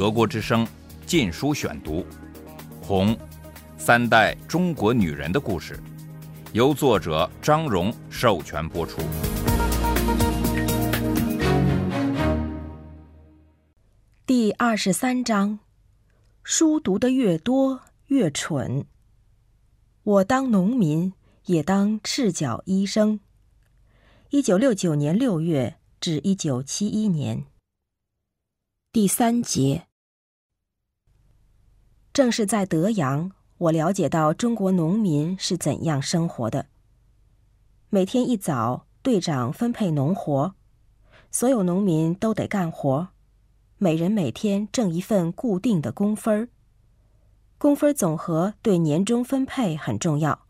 德国之声《禁书选读》，《红》，三代中国女人的故事，由作者张荣授权播出。第二十三章：书读得越多越蠢。我当农民，也当赤脚医生。一九六九年六月至一九七一年。第三节，正是在德阳，我了解到中国农民是怎样生活的。每天一早，队长分配农活，所有农民都得干活，每人每天挣一份固定的工分儿。工分总和对年终分配很重要。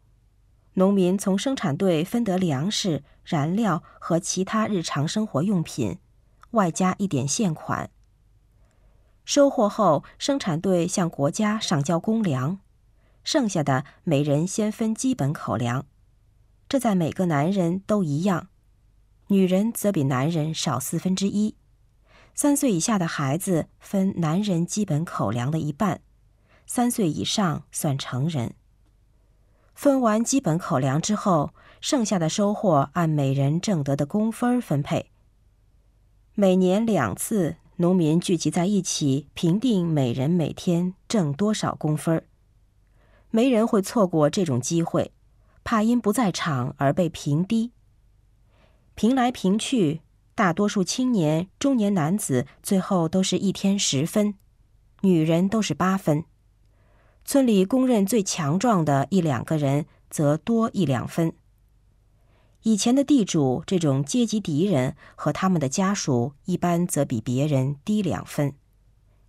农民从生产队分得粮食、燃料和其他日常生活用品，外加一点现款。收获后，生产队向国家上交公粮，剩下的每人先分基本口粮。这在每个男人都一样，女人则比男人少四分之一。三岁以下的孩子分男人基本口粮的一半，三岁以上算成人。分完基本口粮之后，剩下的收获按每人挣得的工分分配。每年两次。农民聚集在一起，评定每人每天挣多少工分。没人会错过这种机会，怕因不在场而被评低。评来评去，大多数青年、中年男子最后都是一天十分，女人都是八分。村里公认最强壮的一两个人则多一两分。以前的地主这种阶级敌人和他们的家属，一般则比别人低两分，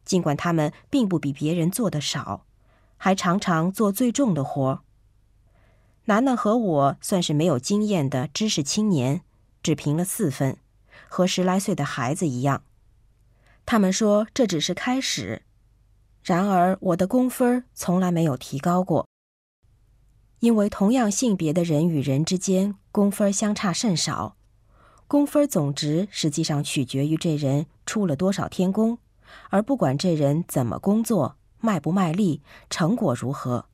尽管他们并不比别人做的少，还常常做最重的活。楠楠和我算是没有经验的知识青年，只评了四分，和十来岁的孩子一样。他们说这只是开始，然而我的工分从来没有提高过。因为同样性别的人与人之间工分相差甚少，工分总值实际上取决于这人出了多少天工，而不管这人怎么工作、卖不卖力、成果如何。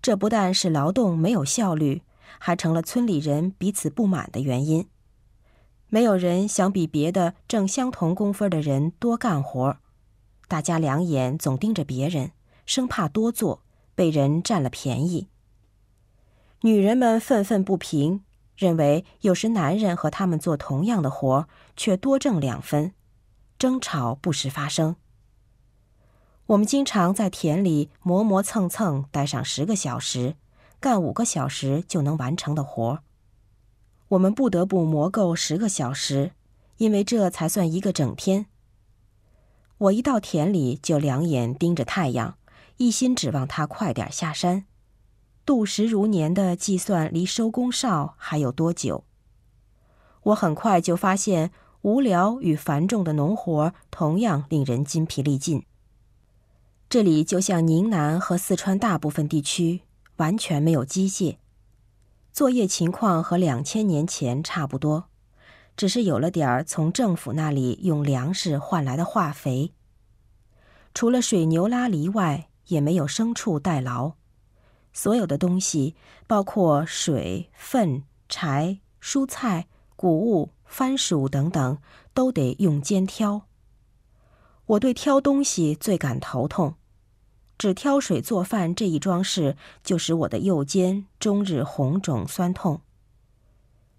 这不但是劳动没有效率，还成了村里人彼此不满的原因。没有人想比别的挣相同工分的人多干活，大家两眼总盯着别人，生怕多做被人占了便宜。女人们愤愤不平，认为有时男人和他们做同样的活，却多挣两分，争吵不时发生。我们经常在田里磨磨蹭蹭待上十个小时，干五个小时就能完成的活，我们不得不磨够十个小时，因为这才算一个整天。我一到田里就两眼盯着太阳，一心指望它快点下山。度时如年的计算，离收工哨还有多久？我很快就发现，无聊与繁重的农活同样令人筋疲力尽。这里就像宁南和四川大部分地区，完全没有机械。作业情况和两千年前差不多，只是有了点儿从政府那里用粮食换来的化肥。除了水牛拉犁外，也没有牲畜代劳。所有的东西，包括水、粪、柴、蔬菜、谷物、番薯等等，都得用肩挑。我对挑东西最感头痛，只挑水做饭这一桩事，就使我的右肩终日红肿酸痛。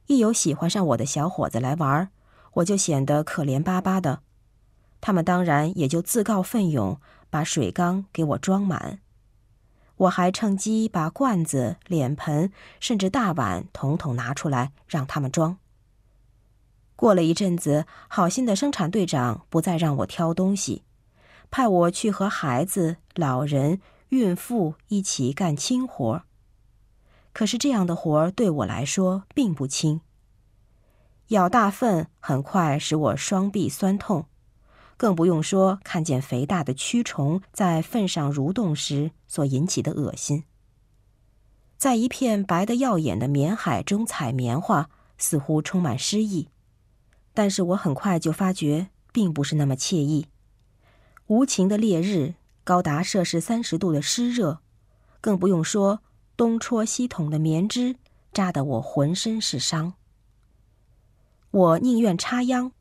一有喜欢上我的小伙子来玩，我就显得可怜巴巴的，他们当然也就自告奋勇把水缸给我装满。我还趁机把罐子、脸盆，甚至大碗统统拿出来让他们装。过了一阵子，好心的生产队长不再让我挑东西，派我去和孩子、老人、孕妇一起干轻活。可是这样的活对我来说并不轻。舀大粪很快使我双臂酸痛。更不用说看见肥大的蛆虫在粪上蠕动时所引起的恶心。在一片白得耀眼的棉海中采棉花，似乎充满诗意，但是我很快就发觉并不是那么惬意。无情的烈日，高达摄氏三十度的湿热，更不用说东戳西捅的棉织，扎得我浑身是伤。我宁愿插秧，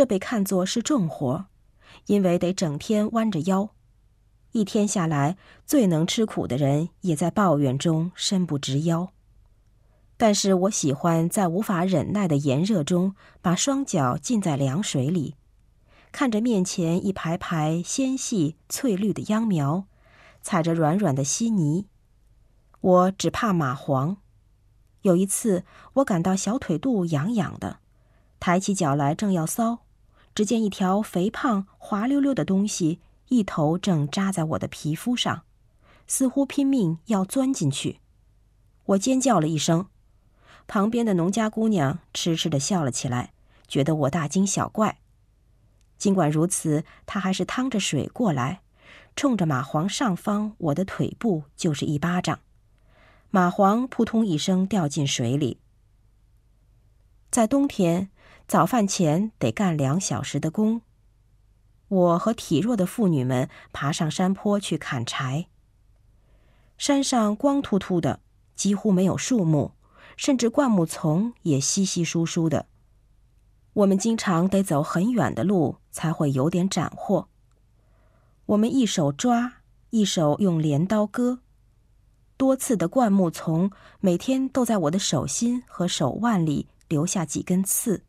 这被看作是重活，因为得整天弯着腰。一天下来，最能吃苦的人也在抱怨中伸不直腰。但是我喜欢在无法忍耐的炎热中，把双脚浸在凉水里，看着面前一排排纤细翠绿的秧苗，踩着软软的稀泥。我只怕蚂蟥。有一次，我感到小腿肚痒痒的，抬起脚来正要搔，只见一条肥胖滑溜溜的东西。一头正扎在我的皮肤上，似乎拼命要钻进去。我尖叫了一声，旁边的农家姑娘痴痴的笑了起来，觉得我大惊小怪。尽管如此，她还是趟着水过来，冲着蚂蟥上方我的腿部就是一巴掌，蚂蟥扑通一声掉进水里。在冬天，早饭前得干两小时的工。我和体弱的妇女们爬上山坡去砍柴。山上光秃秃的，几乎没有树木，甚至灌木丛也稀稀疏疏的。我们经常得走很远的路才会有点斩获。我们一手抓，一手用镰刀割，多次的灌木丛每天都在我的手心和手腕里留下几根刺。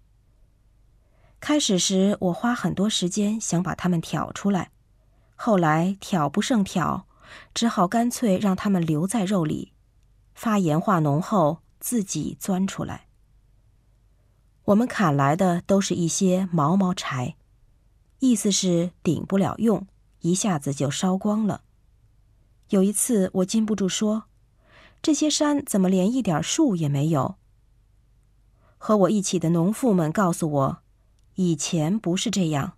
开始时，我花很多时间想把它们挑出来，后来挑不胜挑，只好干脆让它们留在肉里，发炎化脓后自己钻出来。我们砍来的都是一些毛毛柴，意思是顶不了用，一下子就烧光了。有一次，我禁不住说：“这些山怎么连一点树也没有？”和我一起的农妇们告诉我。以前不是这样，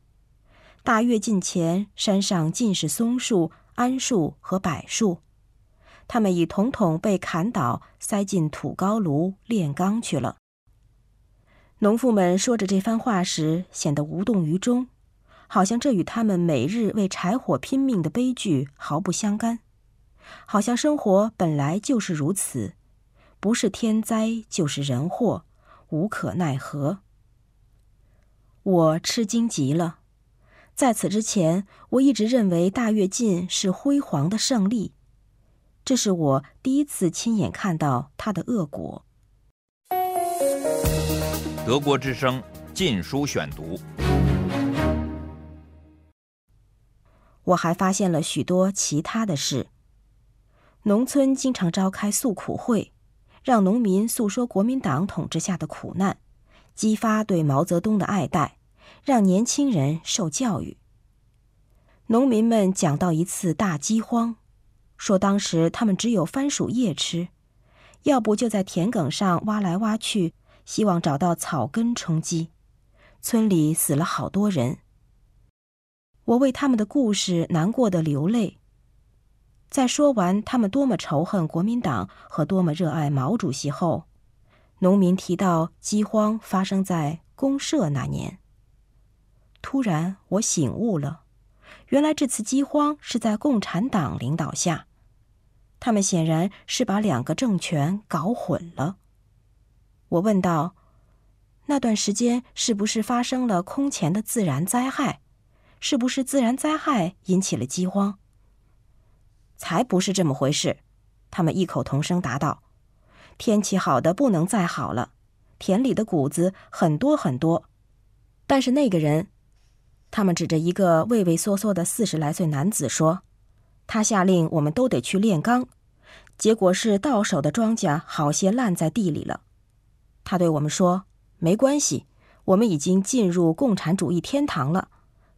大跃进前，山上尽是松树、桉树和柏树，它们已统统被砍倒，塞进土高炉炼钢去了。农妇们说着这番话时，显得无动于衷，好像这与他们每日为柴火拼命的悲剧毫不相干，好像生活本来就是如此，不是天灾就是人祸，无可奈何。我吃惊极了，在此之前，我一直认为大跃进是辉煌的胜利，这是我第一次亲眼看到它的恶果。德国之声《禁书选读》，我还发现了许多其他的事。农村经常召开诉苦会，让农民诉说国民党统治下的苦难。激发对毛泽东的爱戴，让年轻人受教育。农民们讲到一次大饥荒，说当时他们只有番薯叶吃，要不就在田埂上挖来挖去，希望找到草根充饥。村里死了好多人。我为他们的故事难过的流泪。在说完他们多么仇恨国民党和多么热爱毛主席后。农民提到饥荒发生在公社那年。突然，我醒悟了，原来这次饥荒是在共产党领导下，他们显然是把两个政权搞混了。我问道：“那段时间是不是发生了空前的自然灾害？是不是自然灾害引起了饥荒？”才不是这么回事，他们异口同声答道。天气好的不能再好了，田里的谷子很多很多，但是那个人，他们指着一个畏畏缩缩的四十来岁男子说：“他下令我们都得去炼钢，结果是到手的庄稼好些烂在地里了。”他对我们说：“没关系，我们已经进入共产主义天堂了，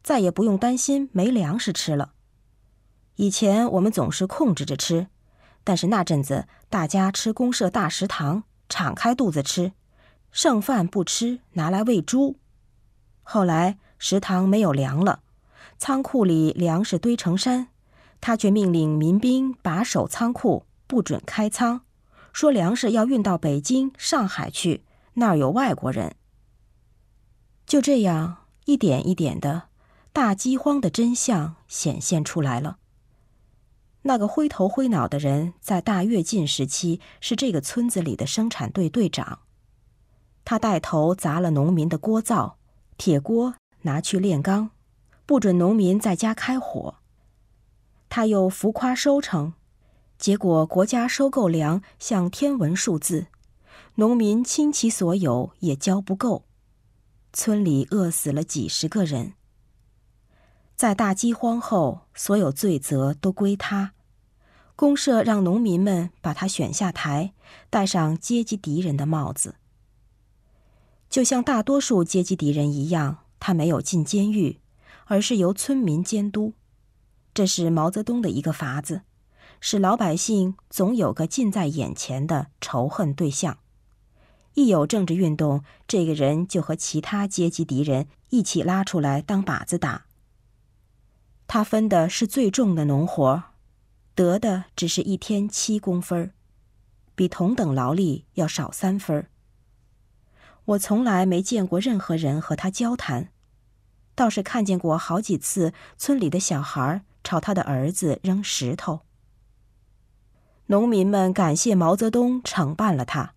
再也不用担心没粮食吃了。以前我们总是控制着吃。”但是那阵子，大家吃公社大食堂，敞开肚子吃，剩饭不吃，拿来喂猪。后来食堂没有粮了，仓库里粮食堆成山，他却命令民兵把守仓库，不准开仓，说粮食要运到北京、上海去，那儿有外国人。就这样，一点一点的，大饥荒的真相显现出来了。那个灰头灰脑的人，在大跃进时期是这个村子里的生产队队长。他带头砸了农民的锅灶，铁锅拿去炼钢，不准农民在家开火。他又浮夸收成，结果国家收购粮像天文数字，农民倾其所有也交不够，村里饿死了几十个人。在大饥荒后，所有罪责都归他。公社让农民们把他选下台，戴上阶级敌人的帽子。就像大多数阶级敌人一样，他没有进监狱，而是由村民监督。这是毛泽东的一个法子，使老百姓总有个近在眼前的仇恨对象。一有政治运动，这个人就和其他阶级敌人一起拉出来当靶子打。他分的是最重的农活，得的只是一天七公分比同等劳力要少三分我从来没见过任何人和他交谈，倒是看见过好几次村里的小孩朝他的儿子扔石头。农民们感谢毛泽东惩办了他，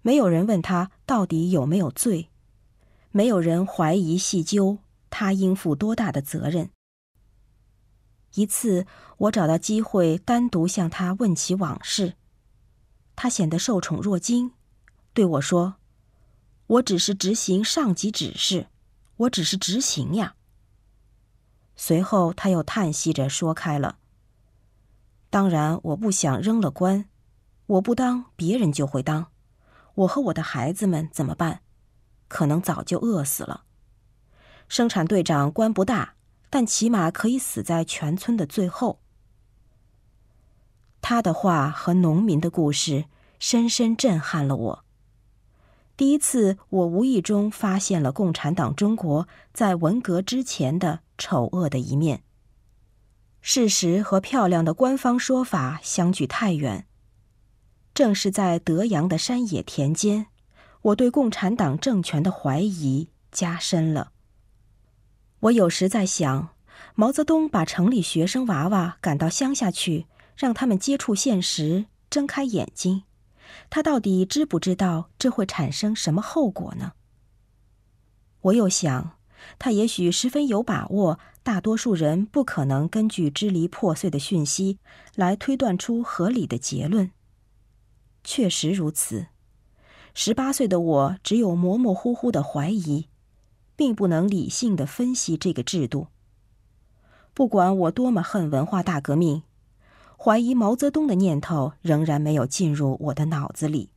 没有人问他到底有没有罪，没有人怀疑细究他应负多大的责任。一次，我找到机会单独向他问起往事，他显得受宠若惊，对我说。我只是执行上级指示，我只是执行呀。随后他又叹息着说开了。当然，我不想扔了官，我不当，别人就会当，我和我的孩子们怎么办？可能早就饿死了。生产队长官不大，但起码可以死在全村的最后。他的话和农民的故事深深震撼了我。第一次，我无意中发现了共产党中国在文革之前的丑恶的一面。事实和漂亮的官方说法相距太远。正是在德阳的山野田间，我对共产党政权的怀疑加深了。我有时在想，毛泽东把城里学生娃娃赶到乡下去，让他们接触现实，睁开眼睛。他到底知不知道这会产生什么后果呢？我又想，他也许十分有把握，大多数人不可能根据支离破碎的讯息来推断出合理的结论。确实如此，十八岁的我只有模模糊糊的怀疑，并不能理性的分析这个制度。不管我多么恨文化大革命。怀疑毛泽东的念头仍然没有进入我的脑子里。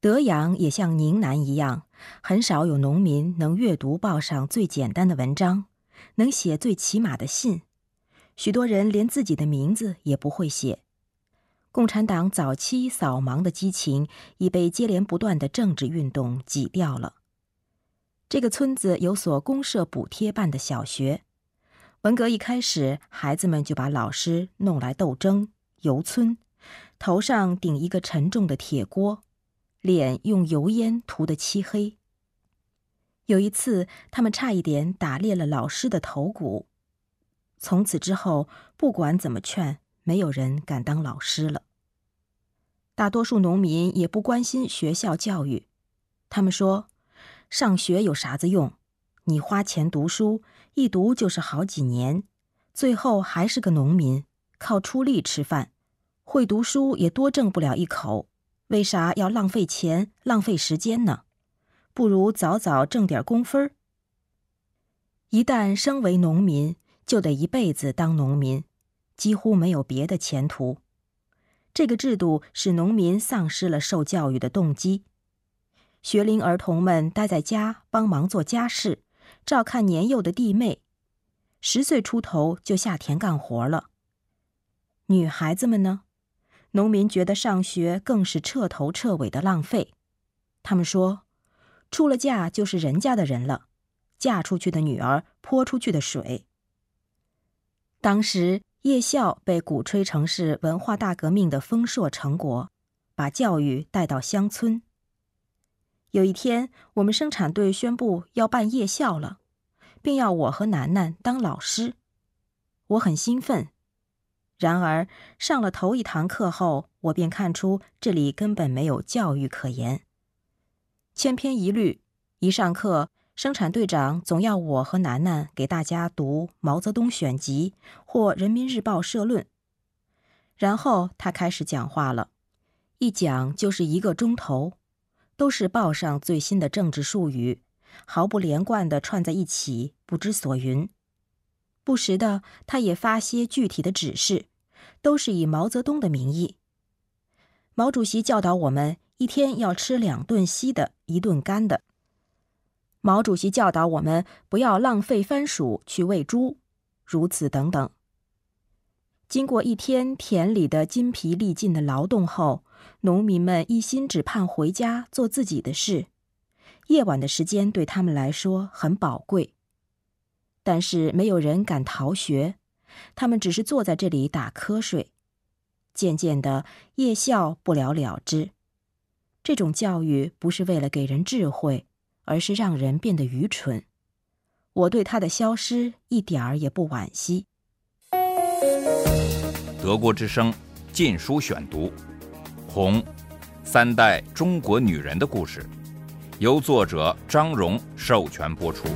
德阳也像宁南一样，很少有农民能阅读报上最简单的文章，能写最起码的信。许多人连自己的名字也不会写。共产党早期扫盲的激情已被接连不断的政治运动挤掉了。这个村子有所公社补贴办的小学。文革一开始，孩子们就把老师弄来斗争、游村，头上顶一个沉重的铁锅，脸用油烟涂得漆黑。有一次，他们差一点打裂了老师的头骨。从此之后，不管怎么劝，没有人敢当老师了。大多数农民也不关心学校教育，他们说：“上学有啥子用？你花钱读书。”一读就是好几年，最后还是个农民，靠出力吃饭，会读书也多挣不了一口，为啥要浪费钱、浪费时间呢？不如早早挣点工分儿。一旦升为农民，就得一辈子当农民，几乎没有别的前途。这个制度使农民丧失了受教育的动机，学龄儿童们待在家帮忙做家事。照看年幼的弟妹，十岁出头就下田干活了。女孩子们呢？农民觉得上学更是彻头彻尾的浪费。他们说，出了嫁就是人家的人了，嫁出去的女儿泼出去的水。当时夜校被鼓吹成是文化大革命的丰硕成果，把教育带到乡村。有一天，我们生产队宣布要办夜校了，并要我和楠楠当老师。我很兴奋。然而上了头一堂课后，我便看出这里根本没有教育可言。千篇一律，一上课，生产队长总要我和楠楠给大家读《毛泽东选集》或《人民日报》社论。然后他开始讲话了，一讲就是一个钟头，都是报上最新的政治术语，毫不连贯地串在一起，不知所云。不时的，他也发些具体的指示，都是以毛泽东的名义。毛主席教导我们一天要吃两顿稀的，一顿干的。毛主席教导我们不要浪费番薯去喂猪，如此等等。经过一天田里的筋疲力尽的劳动后，农民们一心只盼回家做自己的事，夜晚的时间对他们来说很宝贵。但是没有人敢逃学，他们只是坐在这里打瞌睡。渐渐的，夜校不了了之。这种教育不是为了给人智慧，而是让人变得愚蠢。我对它的消失一点儿也不惋惜。德国之声《禁书选读》，《红三代中国女人的故事》，由作者张荣授权播出。